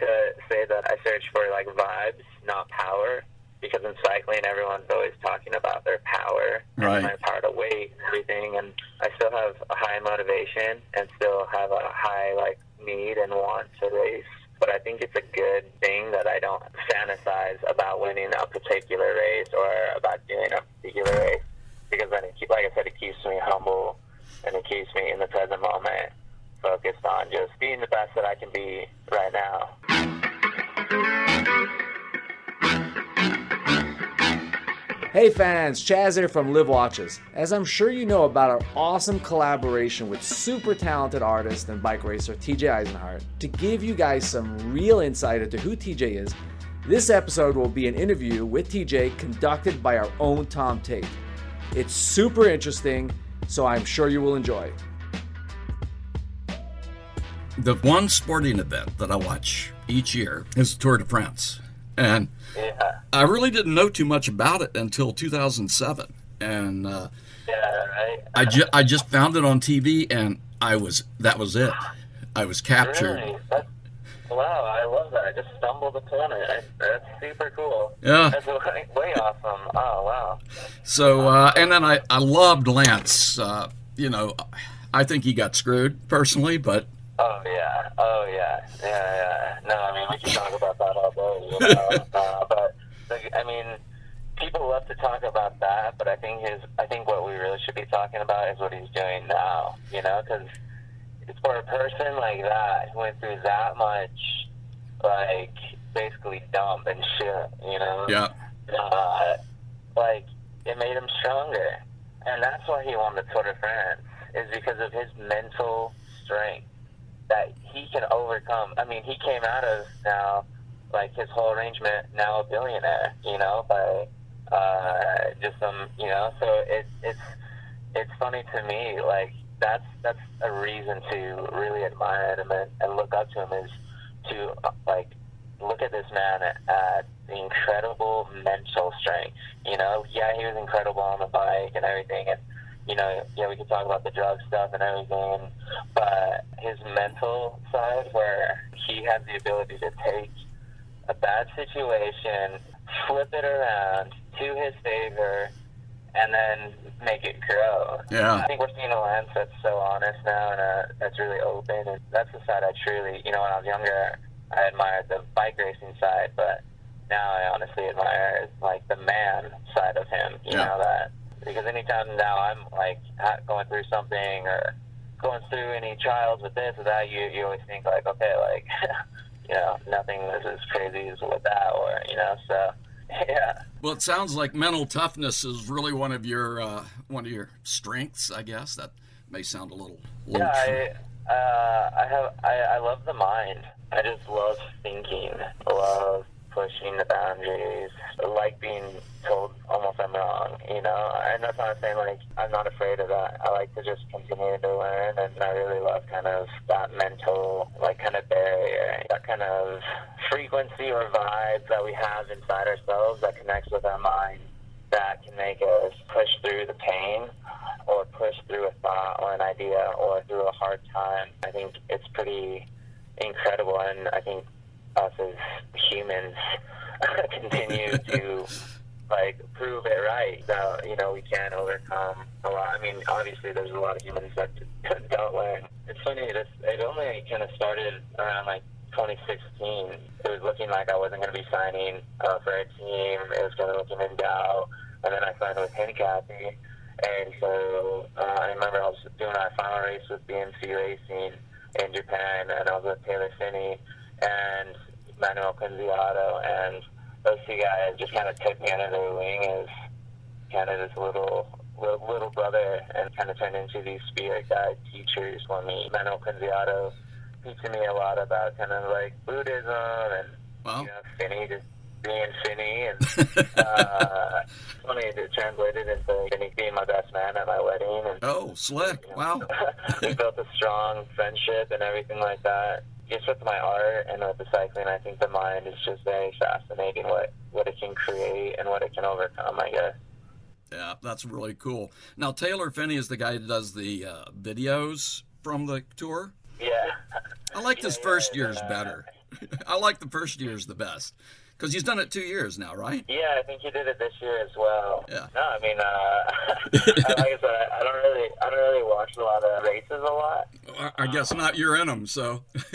like to say that I search for like vibes, not power, because in cycling, everyone's always talking about their power, Right. and my power to weight and everything. And I still have a high motivation and still have a high like need and want to race. But I think it's a good thing that I don't fantasize about winning a particular race or about doing a particular race because then, it keep, like I said, it keeps me humble and it keeps me in the present moment, focused on just being the best that I can be right now. Hey fans, Chaz here from Liv Watches. As I'm sure you know about our awesome collaboration with super talented artist and bike racer TJ Eisenhart, to give you guys some real insight into who TJ is, this episode will be an interview with TJ conducted by our own Tom Tate. It's super interesting, so I'm sure you will enjoy. The one sporting event that I watch each year is the Tour de France. And Yeah, I really didn't know too much about it until 2007. And uh, yeah, right. I, ju- I just found it on TV and I was, that was it. I was captured. Really? Wow, I love that. I just stumbled upon it. That's super cool. Yeah. That's way, way awesome. Oh, wow. So, uh, and then I, I loved Lance. Uh, you know, I think he got screwed personally, but Oh, yeah. Oh, yeah. Yeah, yeah. No, I mean, we can talk about that all day, you know. uh, but, like, I mean, people love to talk about that, but I think his, I think what we really should be talking about is what he's doing now, you know, because for a person like that who went through that much, like, basically dump and shit, you know? yeah, uh, like it made him stronger, and that's why he won the Tour de France is because of his mental strength that he can overcome. I mean, he came out of now like his whole arrangement now a billionaire, you know, by uh, just some, you know. So it, it's it's funny to me, like that's that's a reason to really admire him and, and look up to him is to like look at this man at, at the incredible mental strength. You know, yeah, he was incredible on the bike and everything, and you know, yeah, we could talk about the drug stuff and everything, but his mental side, where he had the ability to take a bad situation, flip it around to his favor, and then make it grow. Yeah. I think we're seeing a Lance that's so honest now and uh, that's really open, and that's the side I truly, you know, when I was younger, I admired the bike racing side, but now I honestly admire like the man side of him. You Yeah. know that because anytime now I'm like going through something or going through any trials with this or that, you you always think like, okay, like you know, nothing is as crazy as with that, or you know, so yeah. Well, it sounds like mental toughness is really one of your uh, one of your strengths. I guess that may sound a little. little Yeah. I, uh, I have. I, I love the mind. I just love thinking. Love pushing the boundaries. Like being told almost I'm wrong. You know, and that's not saying like I'm not afraid of that. I like to just continue to learn, and I really love kind of that mental, like kind of barrier, that kind of frequency or vibe that we have inside ourselves that connects with our mind that can make us push through the pain or push through a thought or an idea or through a hard time. I think it's pretty incredible, and I think us as humans continue to like prove it right that you know we can overcome a lot. I mean, obviously, there's a lot of humans that don't learn. It's funny. This it only kind of started around like 2016. It was looking like I wasn't going to be signing uh, for a team. It was kind of looking in doubt, and then I signed with Hincathy. And so uh, I remember I was doing our final race with BMC Racing in Japan, and I was with Taylor Phinney and Manuel Quinziato, and those two guys just kind of took me under their wing as kind of this little little, little brother, and kind of turned into these spirit guide teachers for me. Manuel Quinziato teaching me a lot about kind of like Buddhism and Wow. you know Phinney just being Phinney and uh, funny it translated into Phinney being my best man at my wedding and Oh, slick! Wow. we built a strong friendship and everything like that. Just with my art and with the cycling, I think the mind is just very fascinating. What what it can create and what it can overcome. I guess. Yeah, that's really cool. Now Taylor Phinney is the guy that does the uh, videos from the tour. Yeah. I liked his Yeah, first yeah, years uh, better. I like the first years the best because he's done it two years now, right? Yeah, I think he did it this year as well. Yeah. No, I mean, uh, like I said, I don't really, I don't really watch a lot of races a lot. I, I guess not. You're in them, so.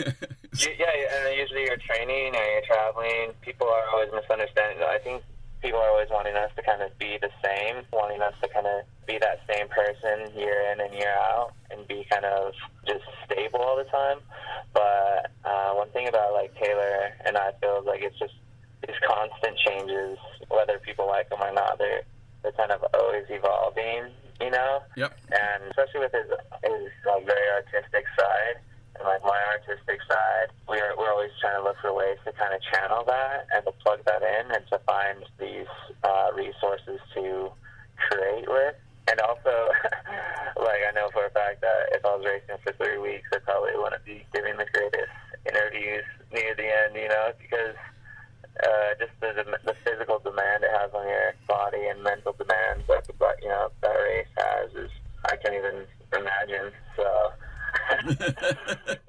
You- yeah, and usually you're training or you're traveling. People are always misunderstanding. I think people are always wanting us to kind of be the same, wanting us to kind of be that same person year in and year out, and be kind of just stable all the time. But uh, one thing about like Taylor and I feel like it's just these constant changes, whether people like them or not. They're they're kind of always evolving, you know. yep. and especially with his his like very artistic side and like my artistic side, we're we're always trying to look for ways to kind of channel that and to plug that in and to find these uh, resources to create with. And also, like I know for a fact that if I was racing for three weeks, I probably wouldn't be giving the greatest interviews near the end, you know, because uh, just the, the physical demand it has on your body and mental demands that the you know that race has is I can't even imagine. So.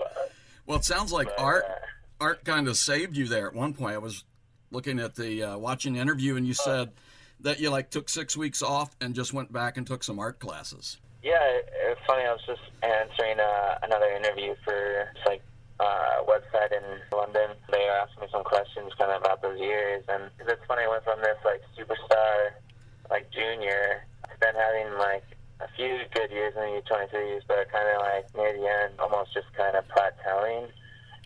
Well, it sounds like But, art uh, art kind of saved you there at one point. I was looking at the uh, watching the interview, and you said that you like took six weeks off and just went back and took some art classes. Yeah, it, it's funny. I was just answering uh, another interview for like uh, website in London. Were asking me some questions kind of about those years, and it's funny. I went from this like superstar, like junior, to then having like a few good years in the U23s, but kind of like near the end, almost just kind of plateauing.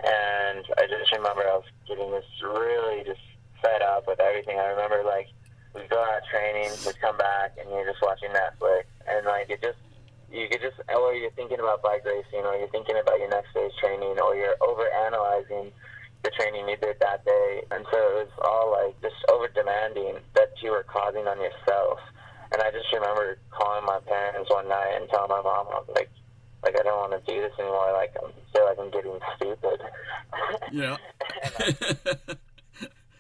And I just remember I was getting this really just fed up with everything. I remember like we'd go out training, we'd come back, and you're just watching Netflix, and like it just you could just or you're thinking about bike racing, or you're thinking about your next day's training, or you're over analyzing the training you did that day, and so it was all like just over demanding that you were causing on yourself. And I just remember calling my parents one night and telling my mom, I was like, like I don't want to do this anymore. Like I feel like I'm getting stupid. Yeah. Uh,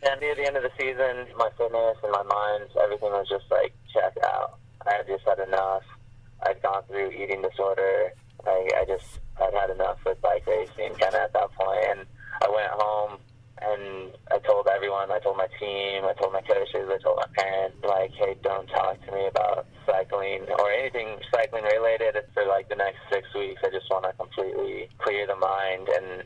and near the end of the season, my fitness and my mind, everything was just like checked out. I had just had enough. I'd gone through eating disorder. I, I just I'd had enough with bike racing, kind of at that point. And I went home and I told everyone. I told my team. I told my coaches. I told my parents, like, hey, don't talk to me about cycling or anything cycling related for like the next six weeks. I just want to completely clear the mind and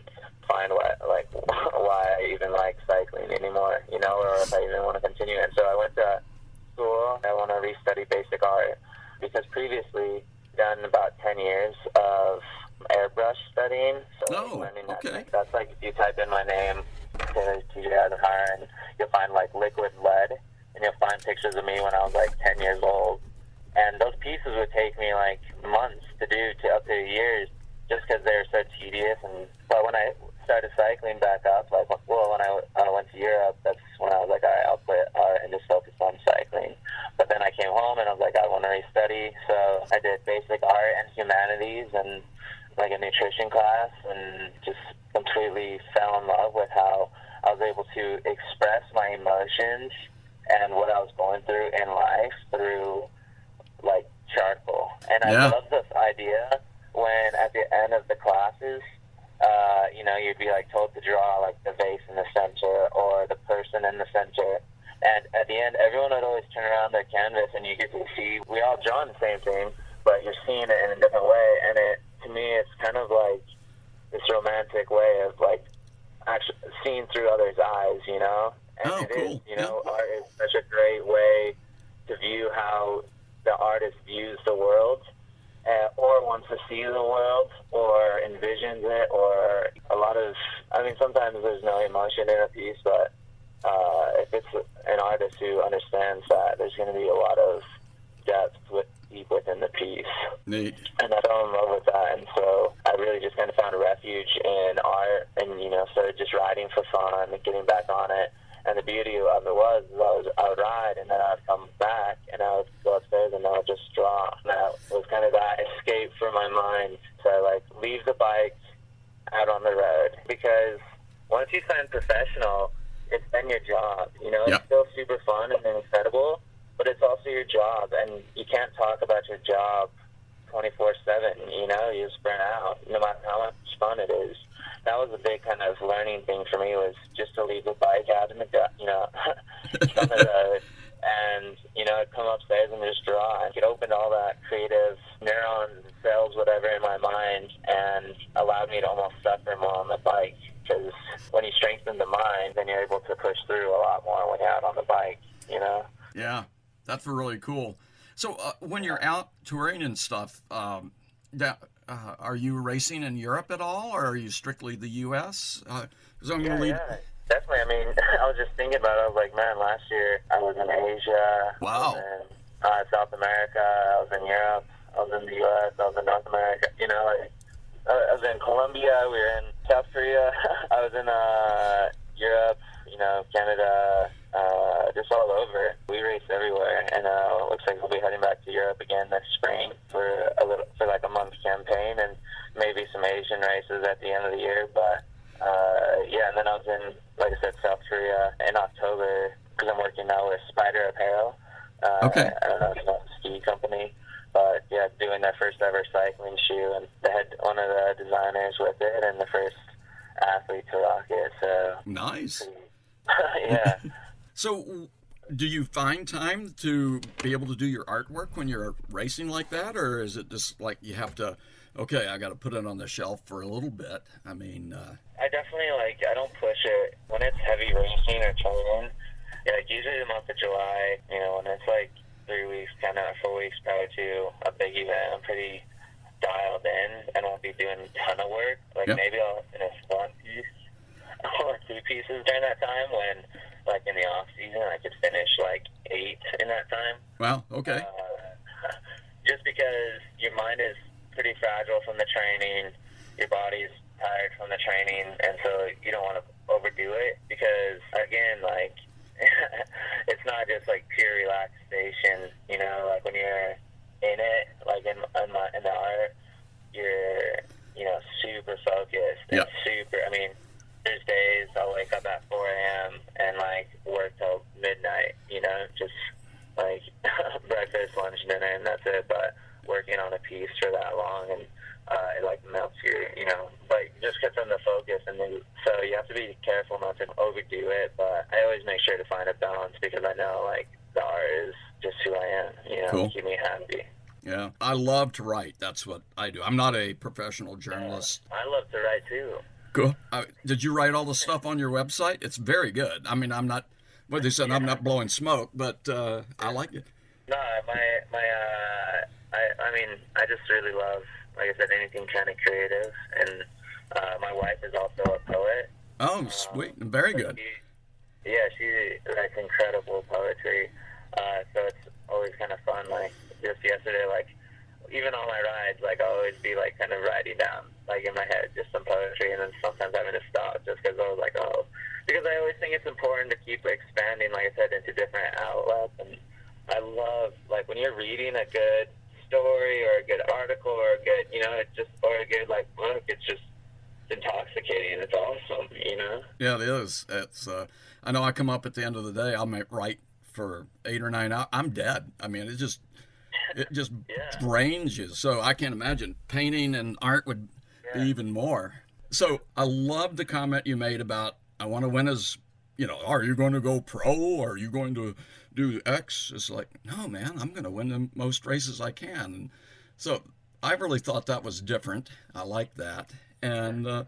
find what like why I even like cycling anymore, you know, or if I even want to continue. And so I went to school. I want to restudy basic art because previously done about ten years of airbrush studying. So Oh, learning that- That's like if you type in my name, Taylor TJ Eisenhart, and you'll find like liquid lead, and you'll find pictures of me when I was like ten years old. And those pieces would take me like months to do to up to years just because they were so tedious. And but when I started cycling back up, like well, when I uh, went to Europe, that's when I was like, all right, I'll quit art and just focus on cycling. But then I came home and I was like, I want to restudy. So I did basic art and humanities and like a nutrition class, and just completely fell in love with how I was able to express my emotions and what I was going through in life through like charcoal. And I Yeah. love this idea when at the end of the classes, uh, you know, you'd be like told to draw like the vase in the center or the person in the center. And at the end, everyone would always turn around their canvas and you get to see, we all draw the same thing, but you're seeing it in a different way. And it, to me, it's kind of like this romantic way of like actually seeing through others' eyes, you know? And Oh, it is, cool. you know, art is such a great way to view how the artist views the world uh, or wants to see the world or envisions it or a lot of i mean sometimes there's no emotion in a piece but uh, if it's an artist who understands that there's going to be a lot of depth with, deep within the piece Neat. and I fell in love with that. And so I really just kind of found a refuge in art and, you know, started just riding for fun and getting back on it. And the beauty of it was, I, was I would ride and then I would come back and I would go upstairs and I would just draw. And that was kind of that escape for my mind to like leave the bike out on the road because once you sign professional, it's then your job. You know, Yep. it's still super fun and incredible, but it's also your job, and you can't talk about your job 24 7. You know, you just burn out, no matter how much fun it is. that was a big kind of learning thing for me was just to leave the bike out in the you know on the road and you know I'd come upstairs and just draw it opened all that creative neurons cells whatever in my mind and allowed me to almost suffer more on the bike because when you strengthen the mind then you're able to push through a lot more when you're out on the bike you know Yeah, that's really cool. So uh, when you're out touring and stuff, um, that, uh, are you racing in Europe at all, or are you strictly the U.S.? Because I'm Yeah, gonna lead. yeah, definitely. I mean, I was just thinking about it. I was like, man, last year I was in Asia. I Wow. was in uh, South America. I was in Europe. I was in the U.S. I was in North America. You know, like, I was in Colombia. We were in South Korea. I was in uh, Europe. You know, Canada. Uh, just all over. We race everywhere, and uh, looks like we'll be heading back to Europe again next spring for a little, for like a month campaign, and maybe some Asian races at the end of the year. But uh, yeah, and then I was in, like I said, South Korea in October because I'm working now with Spyder Apparel. Uh, Okay. I don't know if you a ski company, but yeah, doing their first ever cycling shoe, and they had one of the designers with it, and the first athlete to rock it. So Nice. yeah. So, do you find time to be able to do your artwork when you're racing like that, or is it just like you have to? Okay, I got to put it on the shelf for a little bit. I mean, uh, I definitely like. I don't push it when it's heavy racing or training. Yeah, like usually the month of July, you know, when it's like three weeks, kind of four weeks prior to a big event, I'm pretty dialed in and won't be doing a ton of work. Like Yep. maybe I'll finish one piece or two pieces during that time. When like in the off season, I could finish like eight in that time. Wow. okay, Uh, just because your mind is pretty fragile from the training, your body's tired from the training, and so you don't want to overdo it because again, like it's not just like pure relaxation. You know, like when you're in it, like in in, my, in the art, you're you know super focused and Yeah. super. I mean, there's days I'll wake up at 4 a.m. and like work till midnight. You know, just like breakfast, lunch, dinner, and that's it. But working on a piece for that long and uh, it like melts your, you know, but it just gets them to focus, and then so you have to be careful not to overdo it. But I always make sure to find a balance because I know like the art is just who I am, you know, Cool. keep me happy. yeah. I love to write. That's what I do. I'm not a professional journalist. I love to write too. Cool. Uh, did you write all the stuff on your website? It's very good. I mean, I'm not. What they said, I'm not blowing smoke, but uh, I like it. No, my my uh, I I mean I just really love like I said anything kind of creative, and uh, my wife is also a poet. Oh, sweet. Very good. She, yeah, she writes incredible poetry. Uh, so it's always kind of fun. Like just yesterday, like even on my rides, like I'll always be like kind of writing down, like in my head, just some poetry, and then sometimes having to stop just because I was like, oh, because I always think it's important to keep expanding, like I said, into different outlets. And I love like when you're reading a good story or a good article or a good, you know, it's just or a good like book. It's just intoxicating. It's awesome, you know. Yeah, it is. It's. Uh, I know. I come up at the end of the day. I might write for eight or nine hours. I'm dead. I mean, it just, it just Yeah. drains you. So I can't imagine painting and art would be even more. So I love the comment you made about I want to win as, you know, are you going to go pro? Or are you going to do X? It's like, no, man, I'm going to win the most races I can. And so I really thought that was different. I like that. And uh,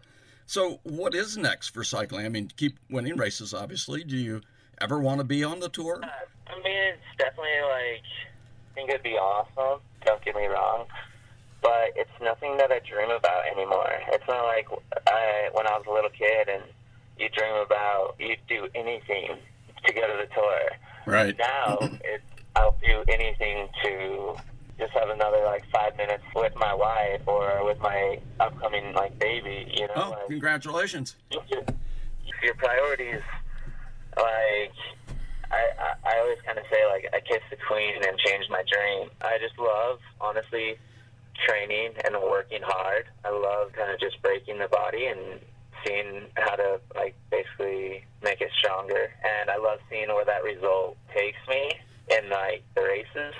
so, what is next for cycling? I mean, keep winning races, obviously. Do you ever want to be on the tour? I mean, it's definitely like think it'd be awesome. Don't get me wrong, but it's nothing that I dream about anymore. It's not like I when I was a little kid and you dream about you'd do anything to go to the tour. Right. Now it's I'll do anything to just have another like five minutes with my wife or with my upcoming like baby. You know, Oh, like, congratulations. your, your priorities, like I, I, I always kind of say, like I kissed the queen and changed my dream. I just love, honestly, training and working hard. I love kind of just breaking the body and seeing how to like basically make it stronger. And I love seeing where that result takes me in like the races.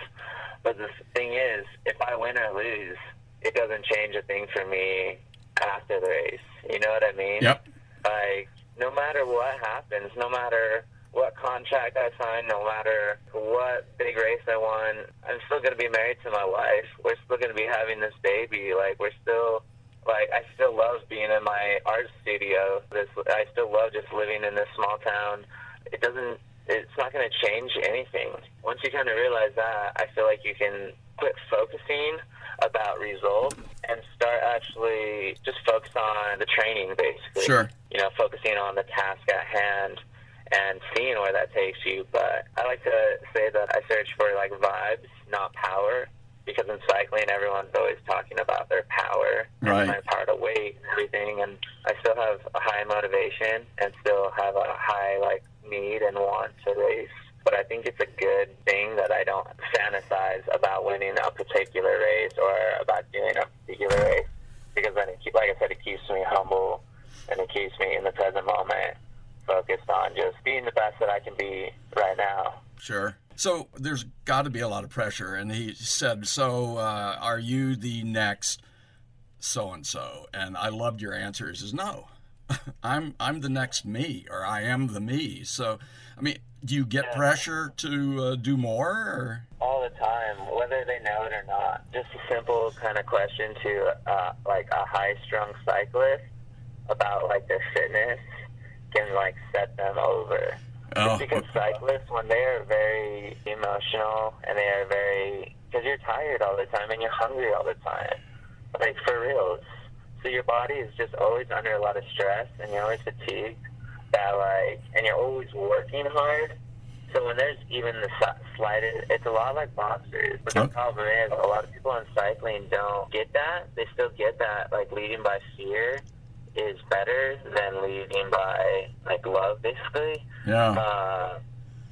But the thing is, if I win or lose, it doesn't change a thing for me after the race. You know what I mean? Yep. Like, no matter what happens, no matter what contract I sign, no matter what big race I won, I'm still going to be married to my wife. We're still going to be having this baby. Like, we're still, like, I still love being in my art studio. This, I still love just living in this small town. It doesn't, it's not going to change anything. Once you kind of realize that, I feel like you can quit focusing about results and start actually just focus on the training, basically. Sure. You know, focusing on the task at hand and seeing where that takes you. But I like to say that I search for like vibes, not power, because in cycling, everyone's always talking about their power Right. and my power to weight and everything. And I still have a high motivation and still have a high like need and want to race. But I think it's a good thing that I don't fantasize about winning a particular race or about doing a particular race because then, it, keep- like I said, it keeps me humble and it keeps me in the present moment focused on just being the best that I can be right now. Sure. So there's got to be a lot of pressure. And he said, So uh, are you the next so and so? And I loved your answer. He says, No, I'm, I'm the next me, or I am the me. So, I mean, do you get pressure to uh, do more? Or? all the time, whether they know it or not. Just a simple kind of question to uh, like a high-strung cyclist about like their fitness can like set them over. Oh. Just because cyclists, when they are very emotional and they are very, because you're tired all the time and you're hungry all the time, like for reals. So your body is just always under a lot of stress and you're always fatigued. That like, and you're always working hard. So when there's even the slightest, it's a lot like boxers. But the problem is, a lot of people in cycling don't get that. They still get that, like leading by fear is better than leading by like love, basically. Yeah. Uh,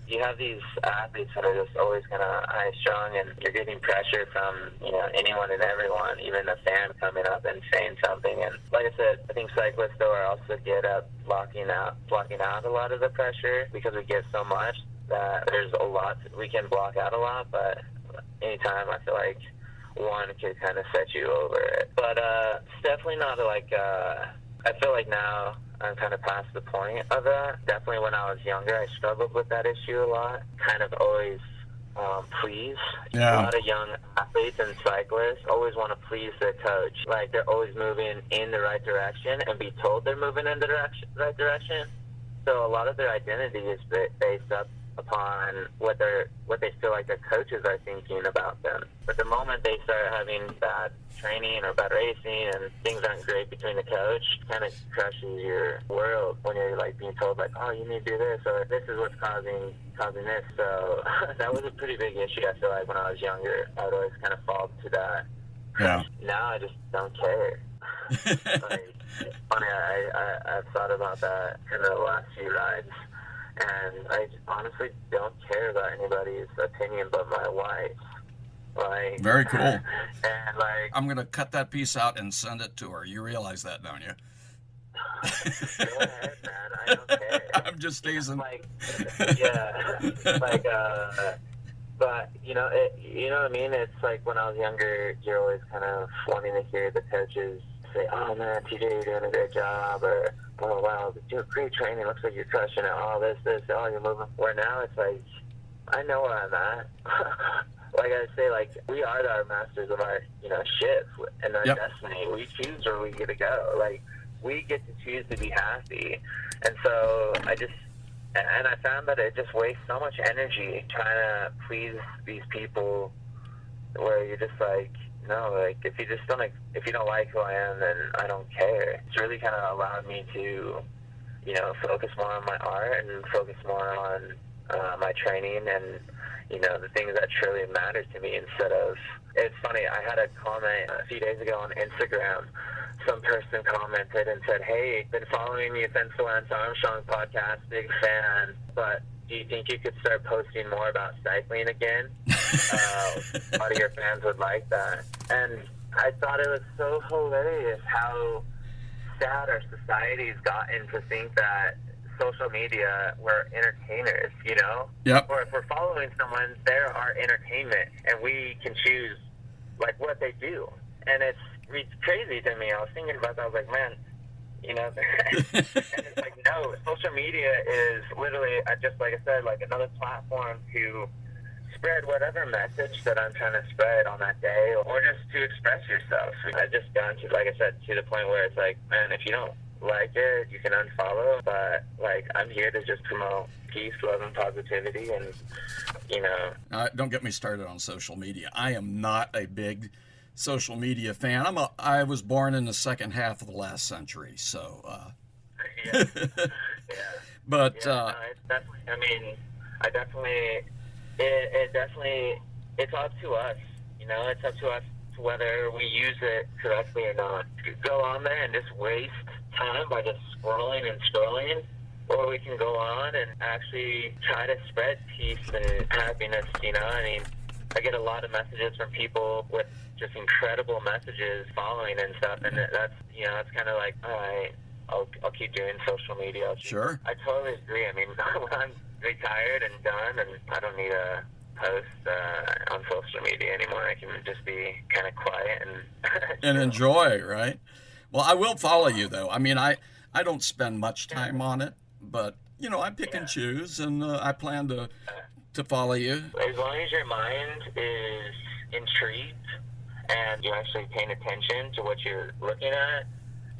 you have these athletes that are just always kind of high strung, and you're getting pressure from you know anyone and everyone, even a fan coming up and saying something. And like I said, I think cyclists though are also good at blocking out blocking out a lot of the pressure because we get so much that there's a lot we can block out a lot, but anytime I feel like one could kind of set you over it. But uh, it's definitely not like uh, I feel like now I'm kind of past the point of that. Definitely when I was younger, I struggled with that issue a lot. Kind of always um, please. Yeah. A lot of young athletes and cyclists always want to please their coach. Like they're always moving in the right direction and be told they're moving in the direction, right direction. So a lot of their identity is based up upon what they're what they feel like their coaches are thinking about them. But the moment they start having bad training or bad racing and things aren't great between the coach, kind of crushes your world when you're like being told like, oh, you need to do this or this is what's causing causing this. So that was a pretty big issue. I feel like when I was younger, I would always kind of fall to that. Yeah. Now I just don't care. like, funny, I, I, I've thought about that in the last few rides, and I honestly don't care about anybody's opinion but my wife. Like, Very cool. And like, I'm going to cut that piece out and send it to her. You realize that, don't you? go ahead, man. I don't care. I'm just teasing. like yeah like uh but you know it you know what i mean it's like when i was younger you're always kind of wanting to hear the coaches say oh man tj you're doing a great job or oh wow you're great training. Looks like you're crushing it. Oh this this oh you're moving where now it's like i know where i'm at. Like i say like we are our masters of our you know ship and our Yep. destiny. We choose where we get to go. Like we get to choose to be happy. And so I just, and I found that it just wastes so much energy trying to please these people where you're just like, no, like if you just don't, if you don't like who I am, then I don't care. It's really kind of allowed me to, you know, focus more on my art and focus more on uh, my training and, you know, the things that truly matter to me instead of, it's funny, I had a comment a few days ago on Instagram some person commented and said, "Hey, been following you since the Lance Armstrong podcast, big fan. But do you think you could start posting more about cycling again? uh, a lot of your fans would like that." And I thought it was so hilarious how sad our society's gotten to think that social media we're entertainers, you know? Yep. Or if we're following someone, they're our entertainment, and we can choose like what they do. And it's it's crazy to me. I was thinking about that. I was like, man, you know, and it's like, no, social media is literally, just like I said, like another platform to spread whatever message that I'm trying to spread on that day, or just to express yourself. I've just gotten to, like I said, to the point where it's like, man, if you don't like it, you can unfollow. But like, I'm here to just promote peace, love, and positivity, and you know. Uh, don't get me started on social media. I am not a big social media fan. I'm a. I was born in the second half of the last century, so. Uh, yeah. yeah. But yeah, uh, no, it's definitely. I mean, I definitely. It, it definitely. It's up to us. You know, it's up to us whether we use it correctly or not. Go on there and just waste time by just scrolling and scrolling, or we can go on and actually try to spread peace and happiness. You know, I mean, I get a lot of messages from people with just incredible messages following and stuff, and that's you know, it's kind of like, all right, I'll I'll keep doing social media. Keep- Sure. I totally agree. I mean, when I'm retired and done, and I don't need a post uh, on social media anymore. I can just be kind of quiet and and enjoy, right? Well, I will follow you though. I mean, I I don't spend much time on it, but you know, I pick and choose, and uh, I plan to to follow you. as long as your mind is intrigued and you're actually paying attention to what you're looking at,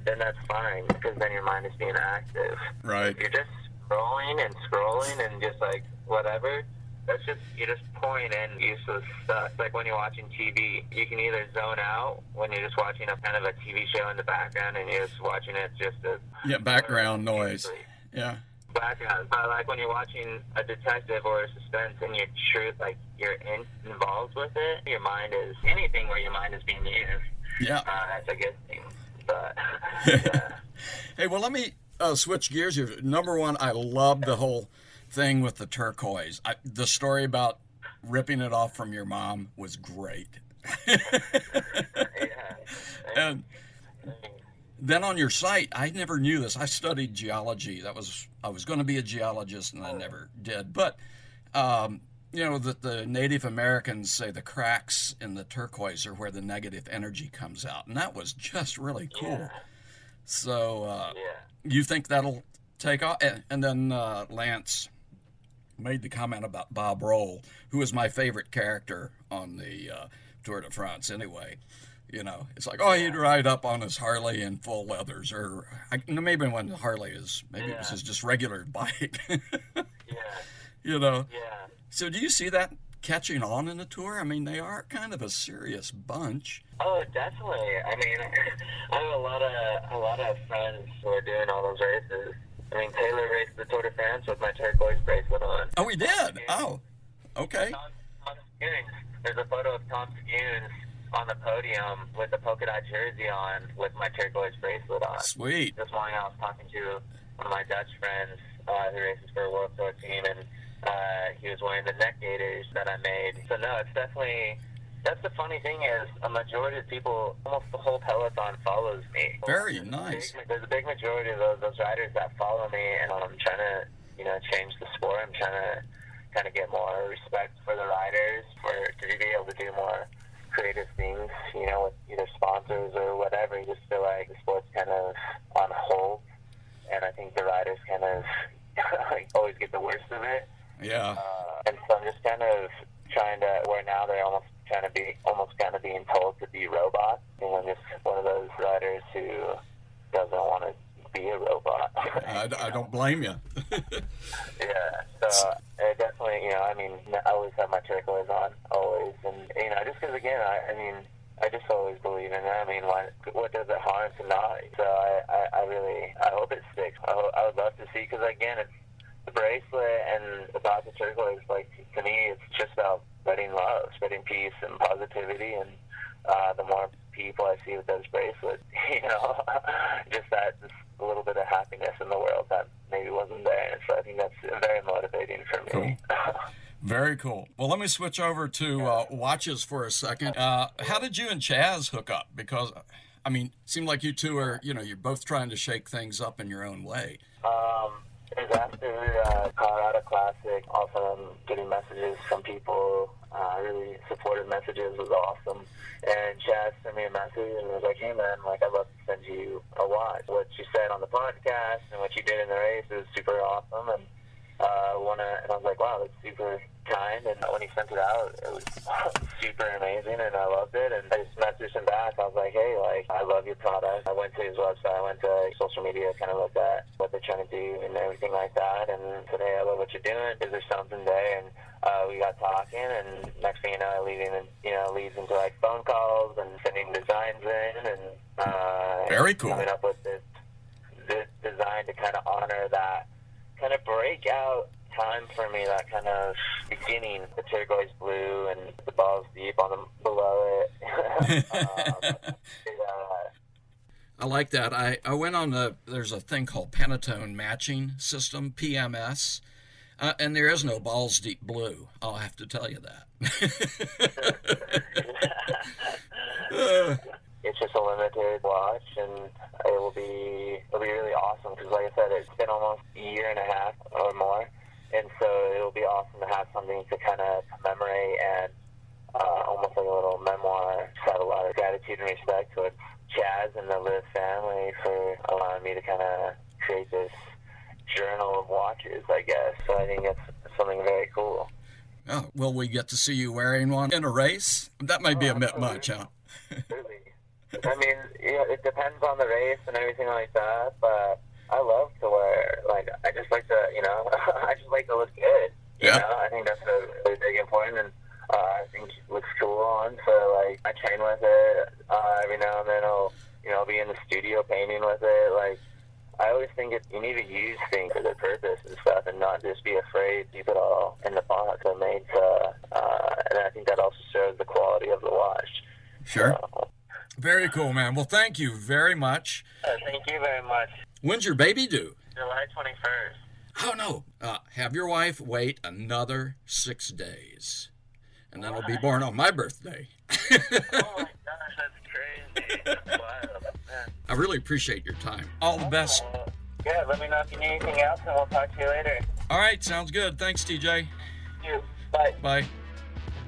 then that's fine because then your mind is being active. Right. If you're just scrolling and scrolling and just like whatever, that's just you're just pouring in useless stuff. It's like when you're watching TV, you can either zone out when you're just watching a kind of a TV show in the background and you're just watching it just to Yeah, background noise. Yeah. background. But like when you're watching a detective or a suspense and you're true, like you're in, involved with it, your mind is anything where your mind is being used. Yeah. Uh, that's a good thing. Hey, well, let me uh, switch gears here. Number one, I love the whole thing with the turquoise. I, the story about ripping it off from your mom was great. yeah. and then on your site, I never knew this. I studied geology. That was I was going to be a geologist, and I never did. But um, you know that the Native Americans say the cracks in the turquoise are where the negative energy comes out, and that was just really cool. Yeah. So uh, Yeah. you think that'll take off? And, and then uh, Lance made the comment about Bob Roll, who is my favorite character on the uh, Tour de France. Anyway, you know, it's like oh, he'd ride up on his Harley in full leathers, or I, maybe when Harley is maybe it was his just regular bike. Yeah. you know. Yeah. So do you see that catching on in the tour? I mean, they are kind of a serious bunch. Oh, definitely. I mean, I have a lot of a lot of friends who are doing all those races. I mean, Taylor raced the Tour de France with my turquoise bracelet on. Oh, we did. Oh, okay. Tom, Tom Skujins. There's a photo of Tom Skujins on the podium with the polka dot jersey on with my turquoise bracelet on. Sweet. This morning I was talking to one of my Dutch friends uh, who races for a World Tour team, and uh, he was wearing the neck gaiters that I made. So no, it's definitely. That's the funny thing is a majority of people, almost the whole peloton follows me. Very nice. There's a big majority of those, those riders that follow me, and I'm trying to, you know, change the sport. I'm trying to kind of get more respect for the riders, for to be able to do more creative things, you know, with either sponsors or whatever. You just feel like the sport's kind of on hold, and I think the riders kind of like always get the worst of it. Yeah. Uh, and so I'm just kind of trying to, where now they're almost trying to be, almost kind of being told to be robots. And I'm just one of those riders who doesn't want to be a robot. I, I don't blame you. Yeah, so uh, definitely, you know, I mean, I always have my turquoise on, always, and you know, just because again, I, I mean, I just always believe in it. I mean, what what does it harm to not? So I, I, I really, I hope it sticks. I, I would love to see because again, it's the bracelet and about the turquoise. Like to me, it's just about spreading love, spreading peace and positivity, and uh, the more people I see with those bracelets, you know, just that just a little bit of happiness in the world that maybe wasn't there. So I think that's very motivating for me. Very cool. Well, let me switch over to uh, watches for a second. Uh, how did you and Chaz hook up? Because, I mean, it seemed like you two are, you know, you're both trying to shake things up in your own way. was after uh, Colorado Classic. Also, um, getting messages from people, uh, really supportive messages was awesome. And Chaz sent me a message and was like, "Hey man, like I'd love to send you a watch. What you said on the podcast and what you did in the race is super awesome." And uh, wanna, and I was like, "Wow, that's super kind." And when he sent it out, it was super amazing, and I loved it. And I just messaged him back. I was like, "Hey, like I love your product." I went to his website. I went to social media, kind of looked at what they're trying to do and everything like that. And said, "Hey, I love what you're doing. Is there something there?" And uh, we got talking, and next thing you know, leading, you know, leads into like phone calls and sending designs in, and uh, very cool. Coming up with this this design to kind of honor that kind of breakout time for me, that kind of beginning, the turquoise blue and the balls deep on the below it. um, uh, I like that. I, I went on the, there's a thing called Pantone Matching System, PMS, uh, and there is no balls deep blue. I'll have to tell you that. it's just a limited watch, and it will be it'll be really awesome because, like I said, it's been almost a year and a half or more, and so it'll be awesome to have something to kind of commemorate and uh, almost like a little memoir. Just have a lot of gratitude and respect towards Chaz and the Liv family for allowing me to kind of create this journal of watches, I guess. So I think that's something very cool. Oh, will we get to see you wearing one in a race? That might be a bit much, huh? I mean, yeah, it depends on the race and everything like that, but I love to wear, like, I just like to, you know, I just like to look good. You yeah. know, I think that's a really big important, and uh, I think it looks cool on, so, like, I train with it uh, every now and then. I'll, you know, I'll be in the studio painting with it, like, I always think it, you need to use things for their purpose and stuff, and not just be afraid to keep it all in the box. and made, uh, uh, and I think that also shows the quality of the watch. Sure. So, very cool, man. Well, thank you very much. Uh, thank you very much. When's your baby due? July 21st. Oh, no. Uh, have your wife wait another six days, and then it'll be born on my birthday. oh, my gosh, that's crazy. wow. I really appreciate your time. All the best. Yeah, let me know if you need anything else, and we'll talk to you later. All right, sounds good. Thanks, TJ. You. Bye. Bye.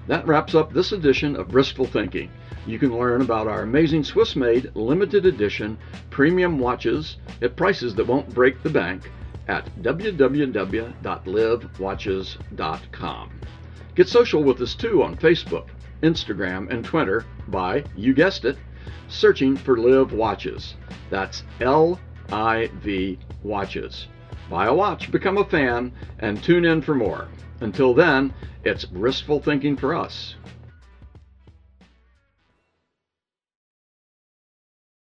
That wraps up this edition of Bristol Thinking. You can learn about our amazing Swiss made limited edition premium watches at prices that won't break the bank at www.livwatches.com. Get social with us too on Facebook, Instagram, and Twitter by, you guessed it, searching for Liv Watches. That's L I V Watches. Buy a watch, become a fan, and tune in for more. Until then, it's blissful thinking for us.